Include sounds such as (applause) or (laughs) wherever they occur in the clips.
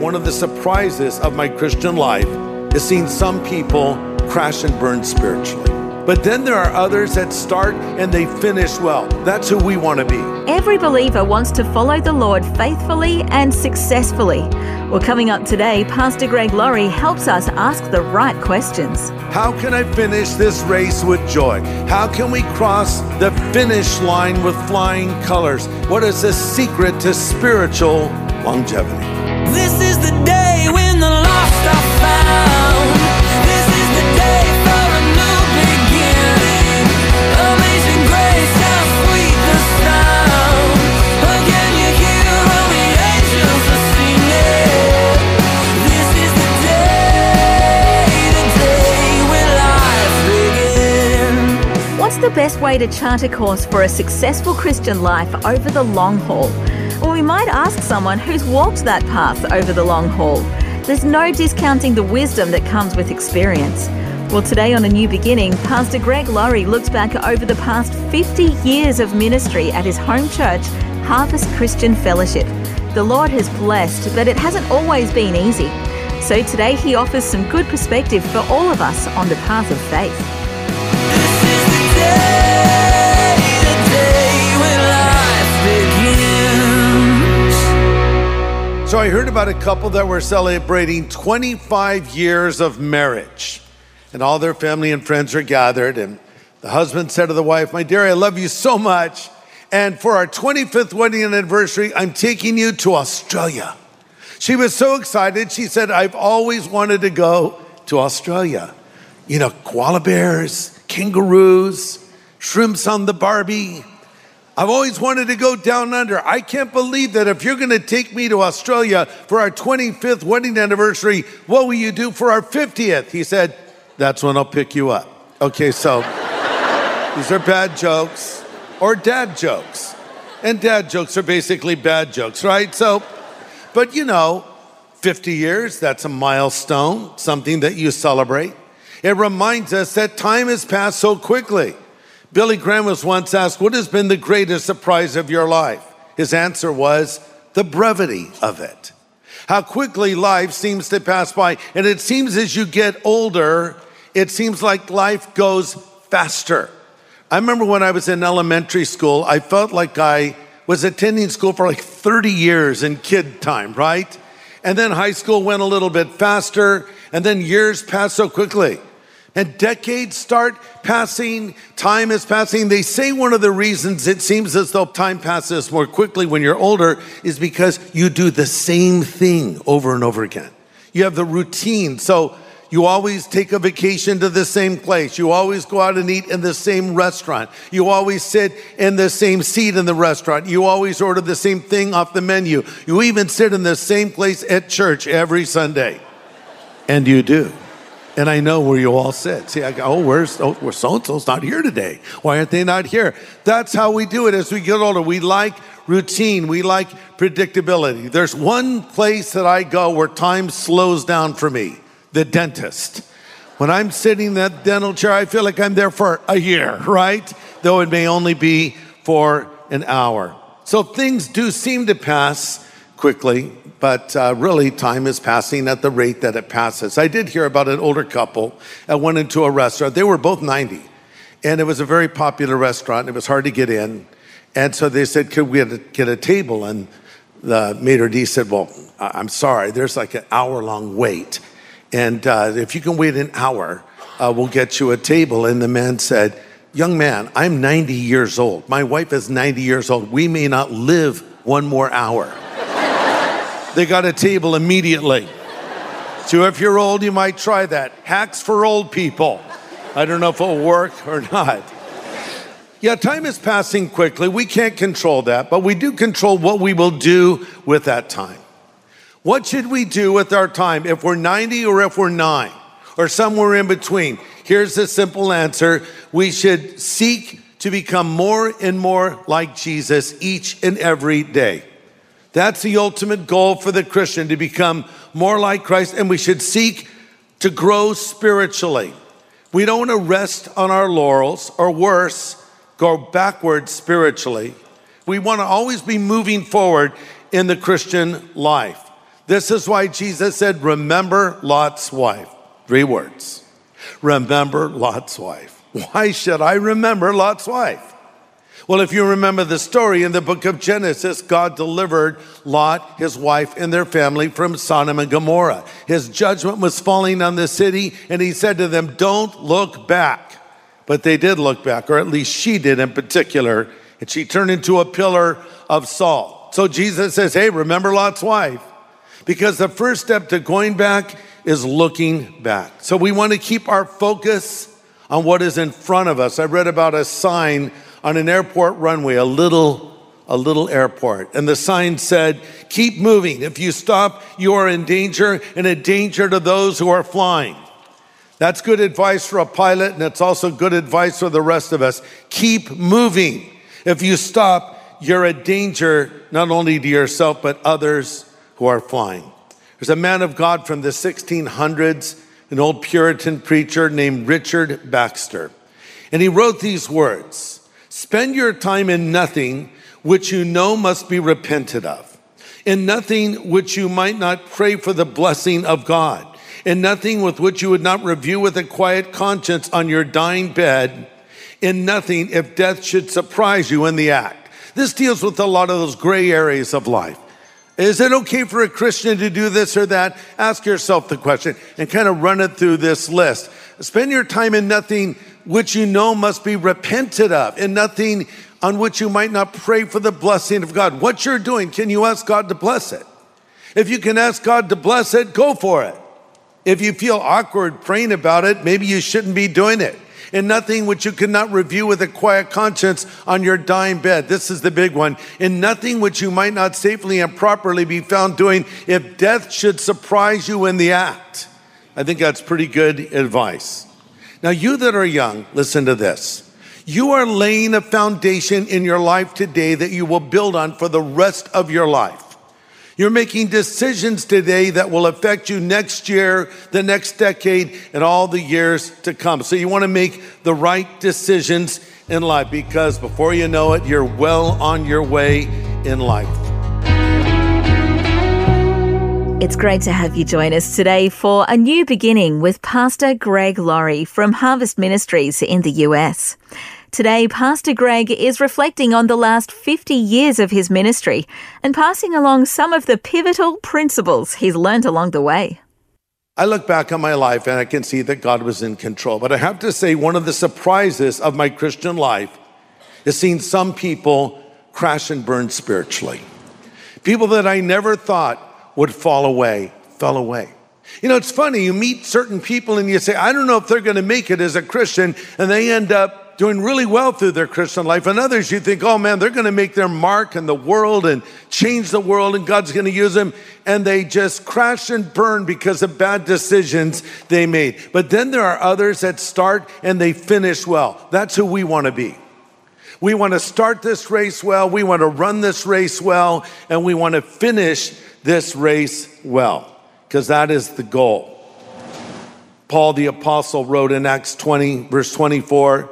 One of the surprises of my Christian life is seeing some people crash and burn spiritually. But then there are others that start and they finish well. That's who we want to be. Every believer wants to follow the Lord faithfully and successfully. Well, coming up today, Pastor Greg Laurie helps us ask the right questions. How can I finish this race with joy? How can we cross the finish line with flying colors? What is the secret to spiritual longevity? The best way to chart a course for a successful Christian life over the long haul? Well, we might ask someone who's walked that path over the long haul. There's no discounting the wisdom that comes with experience. Well, today on A New Beginning, Pastor Greg Laurie looks back over the past 50 years of ministry at his home church, Harvest Christian Fellowship. The Lord has blessed, but it hasn't always been easy. So today he offers some good perspective for all of us on the path of faith. I heard about a couple that were celebrating 25 years of marriage. And all their family and friends are gathered. And the husband said to the wife, My dear, I love you so much. And for our 25th wedding anniversary, I'm taking you to Australia. She was so excited. She said, I've always wanted to go to Australia. You know, koala bears, kangaroos, shrimps on the Barbie. I've always wanted to go down under. I can't believe that if you're going to take me to Australia for our 25th wedding anniversary, what will you do for our 50th? He said, That's when I'll pick you up. Okay, so (laughs) these are bad jokes or dad jokes. And dad jokes are basically bad jokes, right? So, but you know, 50 years, that's a milestone, something that you celebrate. It reminds us that time has passed so quickly. Billy Graham was once asked, What has been the greatest surprise of your life? His answer was the brevity of it. How quickly life seems to pass by. And it seems as you get older, it seems like life goes faster. I remember when I was in elementary school, I felt like I was attending school for like 30 years in kid time, right? And then high school went a little bit faster, and then years passed so quickly. And decades start passing, time is passing. They say one of the reasons it seems as though time passes more quickly when you're older is because you do the same thing over and over again. You have the routine. So you always take a vacation to the same place. You always go out and eat in the same restaurant. You always sit in the same seat in the restaurant. You always order the same thing off the menu. You even sit in the same place at church every Sunday. And you do. And I know where you all sit. See, I go, oh, where's, oh, where's so-and-so's not here today? Why aren't they not here? That's how we do it as we get older. We like routine. We like predictability. There's one place that I go where time slows down for me, the dentist. When I'm sitting in that dental chair, I feel like I'm there for a year, (laughs) right? Though it may only be for an hour. So things do seem to pass quickly, but uh, really time is passing at the rate that it passes. I did hear about an older couple that went into a restaurant. They were both 90, and it was a very popular restaurant. It was hard to get in. And so they said, Could we get a, table? And the maitre d' said, Well, I'm sorry, there's like an hour long wait. And uh, if you can wait an hour, uh, we'll get you a table. And the man said, Young man, I'm 90 years old. My wife is 90 years old. We may not live one more hour. They got a table immediately. So if you're old, you might try that. Hacks for old people. I don't know if it'll work or (laughs) not. Yeah, time is passing quickly. We can't control that, but we do control what we will do with that time. What should we do with our time if we're 90 or if we're nine or somewhere in between? Here's the simple answer we should seek to become more and more like Jesus each and every day. That's the ultimate goal for the Christian to become more like Christ, and we should seek to grow spiritually. We don't want to rest on our laurels, or worse, go backwards spiritually. We want to always be moving forward in the Christian life. This is why Jesus said, Remember Lot's wife. Three words. Remember Lot's wife. (laughs) Why should I remember Lot's wife? Well, if you remember the story in the book of Genesis, God delivered Lot, his wife, and their family from Sodom and Gomorrah. His judgment was falling on the city, and he said to them, Don't look back. But they did look back, or at least she did in particular, and she turned into a pillar of salt. So Jesus says, Hey, remember Lot's wife? Because the first step to going back is looking back. So we want to keep our focus on what is in front of us. I read about a sign on an airport runway, a little a little airport. And the sign said, keep moving. If you stop, you are in danger and a danger to those who are flying. That's good advice for a pilot, and it's also good advice for the rest of us. Keep moving. If you stop, you're a danger not only to yourself, but others who are flying. There's a man of God from the 1600s, an old Puritan preacher named Richard Baxter. And he wrote these words Spend your time in nothing which you know must be repented of, in nothing which you might not pray for the blessing of God, in nothing with which you would not review with a quiet conscience on your dying bed, in nothing if death should surprise you in the act. This deals with a lot of those gray areas of life. Is it okay for a Christian to do this or that? Ask yourself the question and kind of run it through this list. Spend your time in nothing which you know must be repented of, in nothing on which you might not pray for the blessing of God. What you're doing, can you ask God to bless it? If you can ask God to bless it, go for it. If you feel awkward praying about it, maybe you shouldn't be doing it. And nothing which you cannot review with a quiet conscience on your dying bed. This is the big one. And nothing which you might not safely and properly be found doing if death should surprise you in the act. I think that's pretty good advice. Now, you that are young, listen to this. You are laying a foundation in your life today that you will build on for the rest of your life. You're making decisions today that will affect you next year, the next decade, and all the years to come. So you want to make the right decisions in life because before you know it, you're well on your way in life. It's great to have you join us today for a new beginning with Pastor Greg Laurie from Harvest Ministries in the US. Today, Pastor Greg is reflecting on the last 50 years of his ministry and passing along some of the pivotal principles he's learned along the way. I look back on my life and I can see that God was in control. But I have to say, one of the surprises of my Christian life is seeing some people crash and burn spiritually. People that I never thought would fall away, fell away. You know, it's funny, you meet certain people and you say, I don't know if they're going to make it as a Christian, and they end up doing really well through their Christian life. And others, you think, oh man, they're going to make their mark in the world and change the world, and God's going to use them. And they just crash and burn because of bad decisions they made. But then there are others that start and they finish well. That's who we want to be. We want to start this race well, we want to run this race well, and we want to finish this race well, because that is the goal. Paul the Apostle wrote in Acts 20, verse 24,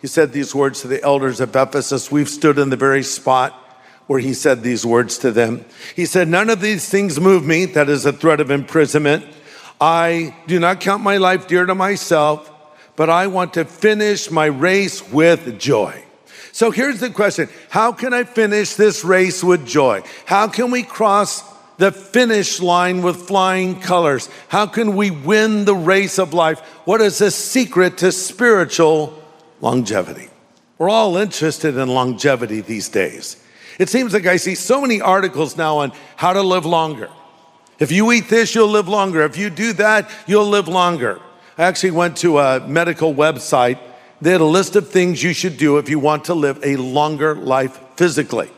he said these words to the elders of Ephesus. We've stood in the very spot where he said these words to them. He said, None of these things move me, that is a threat of imprisonment. I do not count my life dear to myself, but I want to finish my race with joy. So here's the question How can I finish this race with joy? How can we cross the finish line with flying colors? How can we win the race of life? What is the secret to spiritual longevity? We're all interested in longevity these days. It seems like I see so many articles now on how to live longer. If you eat this, you'll live longer. If you do that, you'll live longer. I actually went to a medical website. They had a list of things you should do if you want to live a longer life physically.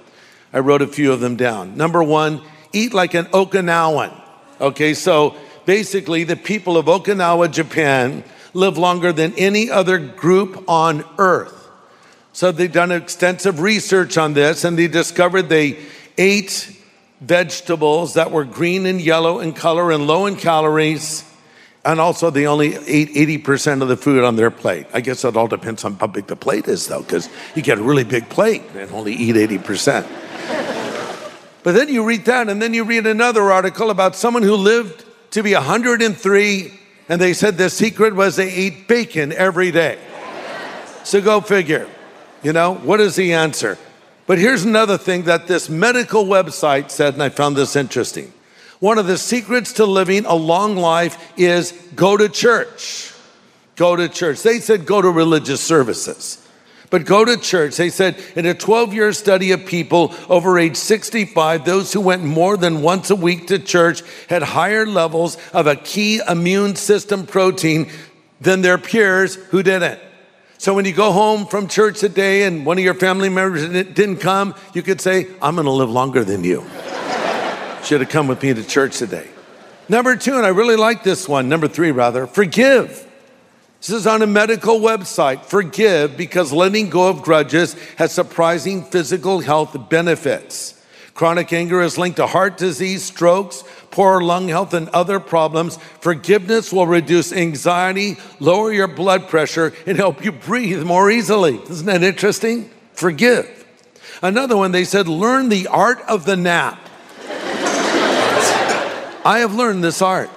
I wrote a few of them down. Number one, eat like an Okinawan. Okay, so basically, the people of Okinawa, Japan, live longer than any other group on earth. So they've done extensive research on this and they discovered they ate vegetables that were green and yellow in color and low in calories. And also, they only ate 80% of the food on their plate. I guess it all depends on how big the plate is, though, because you get a really big plate and only eat 80%. But then you read that, and then you read another article about someone who lived to be 103, and they said the secret was they ate bacon every day. So go figure. You know, what is the answer? But here's another thing that this medical website said, and I found this interesting. One of the secrets to living a long life is go to church. Go to church. They said go to religious services. But go to church. They said in a 12 year study of people over age 65, those who went more than once a week to church had higher levels of a key immune system protein than their peers who didn't. So when you go home from church today and one of your family members didn't come, you could say, I'm going to live longer than you. (laughs) Should have come with me to church today. Number two, and I really like this one, number three rather, forgive. This is on a medical website. Forgive because letting go of grudges has surprising physical health benefits. Chronic anger is linked to heart disease, strokes, poor lung health, and other problems. Forgiveness will reduce anxiety, lower your blood pressure, and help you breathe more easily. Isn't that interesting? Forgive. Another one, they said, learn the art of the nap. (laughs) I have learned this art.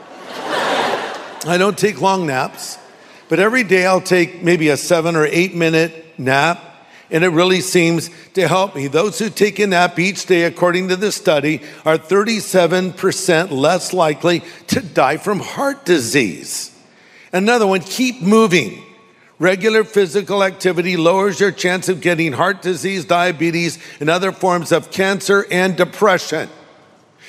I don't take long naps, but every day I'll take maybe a seven or eight minute nap, and it really seems to help me. Those who take a nap each day, according to the study, are 37% less likely to die from heart disease. Another one, keep moving. Regular physical activity lowers your chance of getting heart disease, diabetes, and other forms of cancer and depression.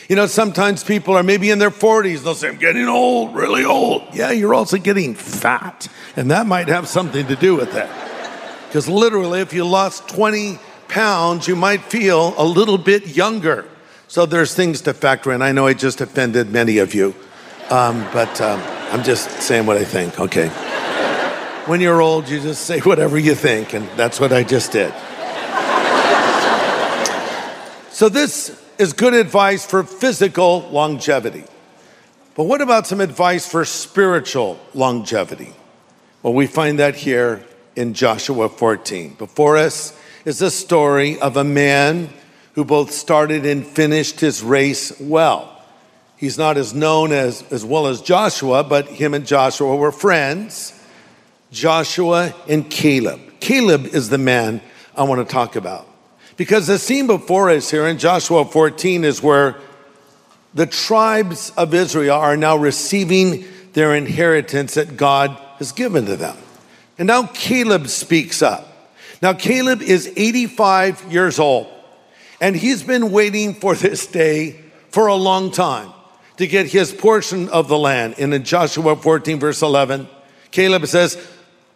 You know, sometimes people are maybe in their 40s, they'll say, I'm getting old, really old. Yeah, you're also getting fat, and that might have something to do with that. Because literally, if you lost 20 pounds, you might feel a little bit younger. So there's things to factor in. I know I just offended many of you, um, but um, I'm just saying what I think, okay? When you're old, you just say whatever you think, and that's what I just did. So, this is good advice for physical longevity. But what about some advice for spiritual longevity? Well, we find that here in Joshua 14. Before us is a story of a man who both started and finished his race well. He's not as known as, as well as Joshua, but him and Joshua were friends. Joshua and Caleb. Caleb is the man I want to talk about. Because the scene before us here in Joshua 14 is where the tribes of Israel are now receiving their inheritance that God has given to them. And now Caleb speaks up. Now, Caleb is 85 years old, and he's been waiting for this day for a long time to get his portion of the land. And in Joshua 14, verse 11, Caleb says,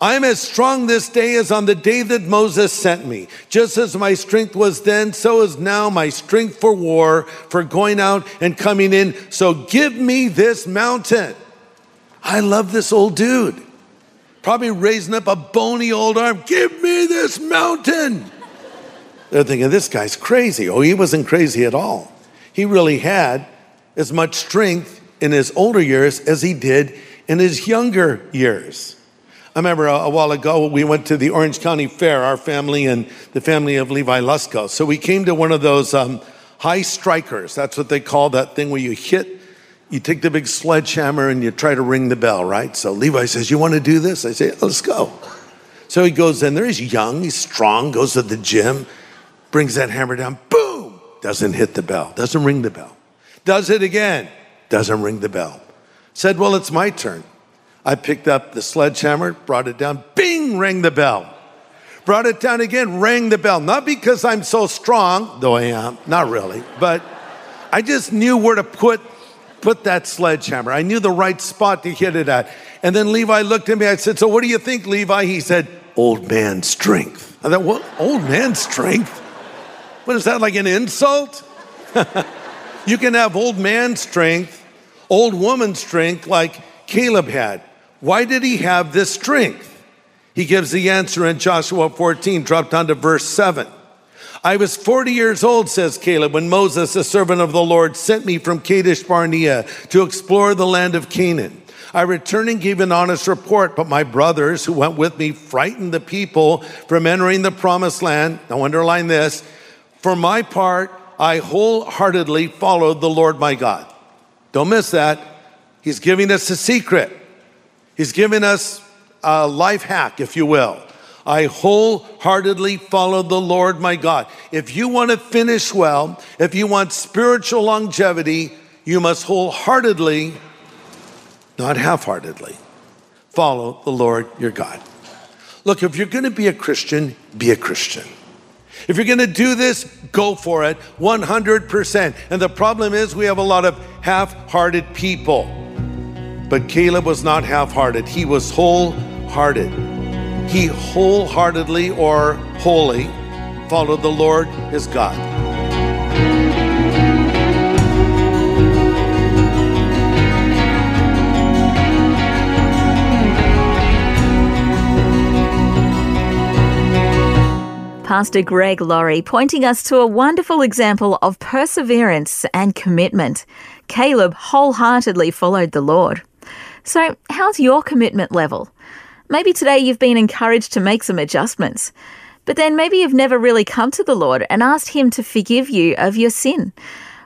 I'm as strong this day as on the day that Moses sent me. Just as my strength was then, so is now my strength for war, for going out and coming in. So give me this mountain. I love this old dude. Probably raising up a bony old arm. Give me this mountain. They're thinking, this guy's crazy. Oh, he wasn't crazy at all. He really had as much strength in his older years as he did in his younger years. I remember a, a, while ago we went to the Orange County Fair, our family and the family of Levi Lusko. So we came to one of those um, high strikers. That's what they call that thing where you hit, you take the big sledgehammer and you try to ring the bell, right? So Levi says, You want to do this? I say, Let's go. So he goes in there. He's young, he's strong, goes to the gym, brings that hammer down, boom, doesn't hit the bell, doesn't ring the bell. Does it again, doesn't ring the bell. Said, Well, it's my turn. I picked up the sledgehammer, brought it down, bing, rang the bell. Brought it down again, rang the bell. Not because I'm so strong, though I am, not really, but I just knew where to put, put that sledgehammer. I knew the right spot to hit it at. And then Levi looked at me. I said, So what do you think, Levi? He said, Old man strength. I thought, What? Old man strength? What is that, like an insult? (laughs) You can have old man strength, old woman strength like Caleb had. Why did he have this strength? He gives the answer in Joshua 14, drop down to verse 7. I was 40 years old, says Caleb, when Moses, the servant of the Lord, sent me from Kadesh Barnea to explore the land of Canaan. I returned and gave an honest report, but my brothers who went with me frightened the people from entering the promised land. Now, underline this. For my part, I wholeheartedly followed the Lord my God. Don't miss that. He's giving us a secret. He's given us a life hack, if you will. I wholeheartedly follow the Lord my God. If you want to finish well, if you want spiritual longevity, you must wholeheartedly, not half heartedly, follow the Lord your God. Look, if you're going to be a Christian, be a Christian. If you're going to do this, go for it 100%. And the problem is, we have a lot of half hearted people. But Caleb was not half hearted, he was wholehearted. He wholeheartedly or wholly followed the Lord his God. Pastor Greg Laurie pointing us to a wonderful example of perseverance and commitment. Caleb wholeheartedly followed the Lord. So, how's your commitment level? Maybe today you've been encouraged to make some adjustments, but then maybe you've never really come to the Lord and asked Him to forgive you of your sin.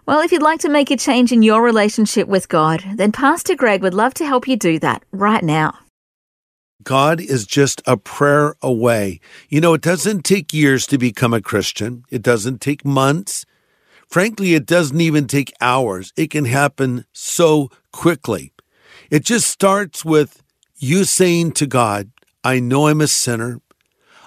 Well, if you'd like to make a change in your relationship with God, then Pastor Greg would love to help you do that right now. God is just a prayer away. You know, it doesn't take years to become a Christian, it doesn't take months. Frankly, it doesn't even take hours. It can happen so quickly. It just starts with you saying to God, I know I'm a sinner.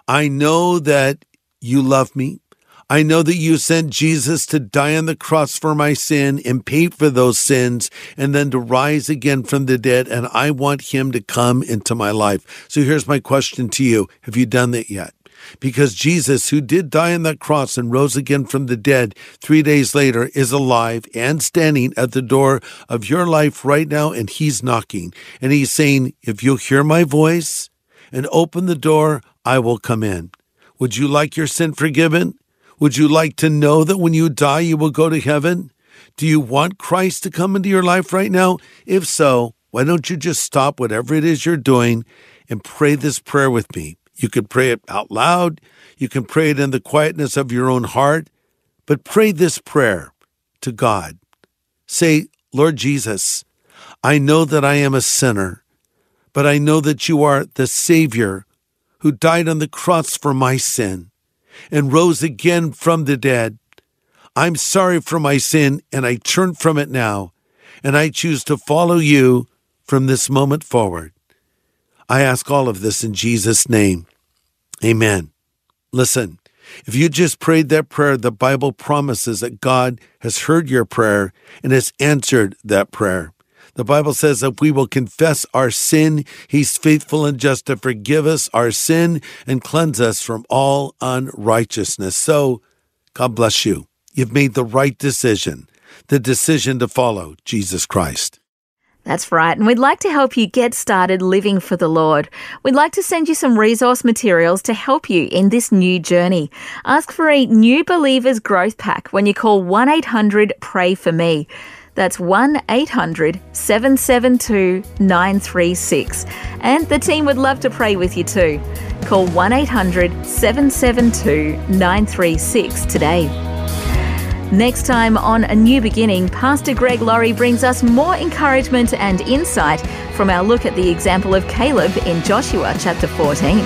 I know that you love me. I know that you sent Jesus to die on the cross for my sin and pay for those sins and then to rise again from the dead. And I want him to come into my life. So here's my question to you. Have you done that yet? Because Jesus, who did die on that cross and rose again from the dead three days later, is alive and standing at the door of your life right now, and he's knocking. And he's saying, If you'll hear my voice and open the door, I will come in. Would you like your sin forgiven? Would you like to know that when you die, you will go to heaven? Do you want Christ to come into your life right now? If so, why don't you just stop whatever it is you're doing and pray this prayer with me? You could pray it out loud. You can pray it in the quietness of your own heart, but pray this prayer to God. Say, Lord Jesus, I know that I am a sinner, but I know that you are the Savior who died on the cross for my sin and rose again from the dead. I'm sorry for my sin and I turn from it now, and I choose to follow you from this moment forward. I ask all of this in Jesus' name. Amen. Listen, if you just prayed that prayer, the Bible promises that God has heard your prayer and has answered that prayer. The Bible says that we will confess our sin. He's faithful and just to forgive us our sin and cleanse us from all unrighteousness. So, God bless you. You've made the right decision, the decision to follow Jesus Christ. That's right, and we'd like to help you get started living for the Lord. We'd like to send you some resource materials to help you in this new journey. Ask for a New Believers Growth Pack when you call 1 800 Pray For Me. That's 1 800 772 936. And the team would love to pray with you too. Call 1 800 772 936 today. Next time on A New Beginning, Pastor Greg Laurie brings us more encouragement and insight from our look at the example of Caleb in Joshua chapter 14.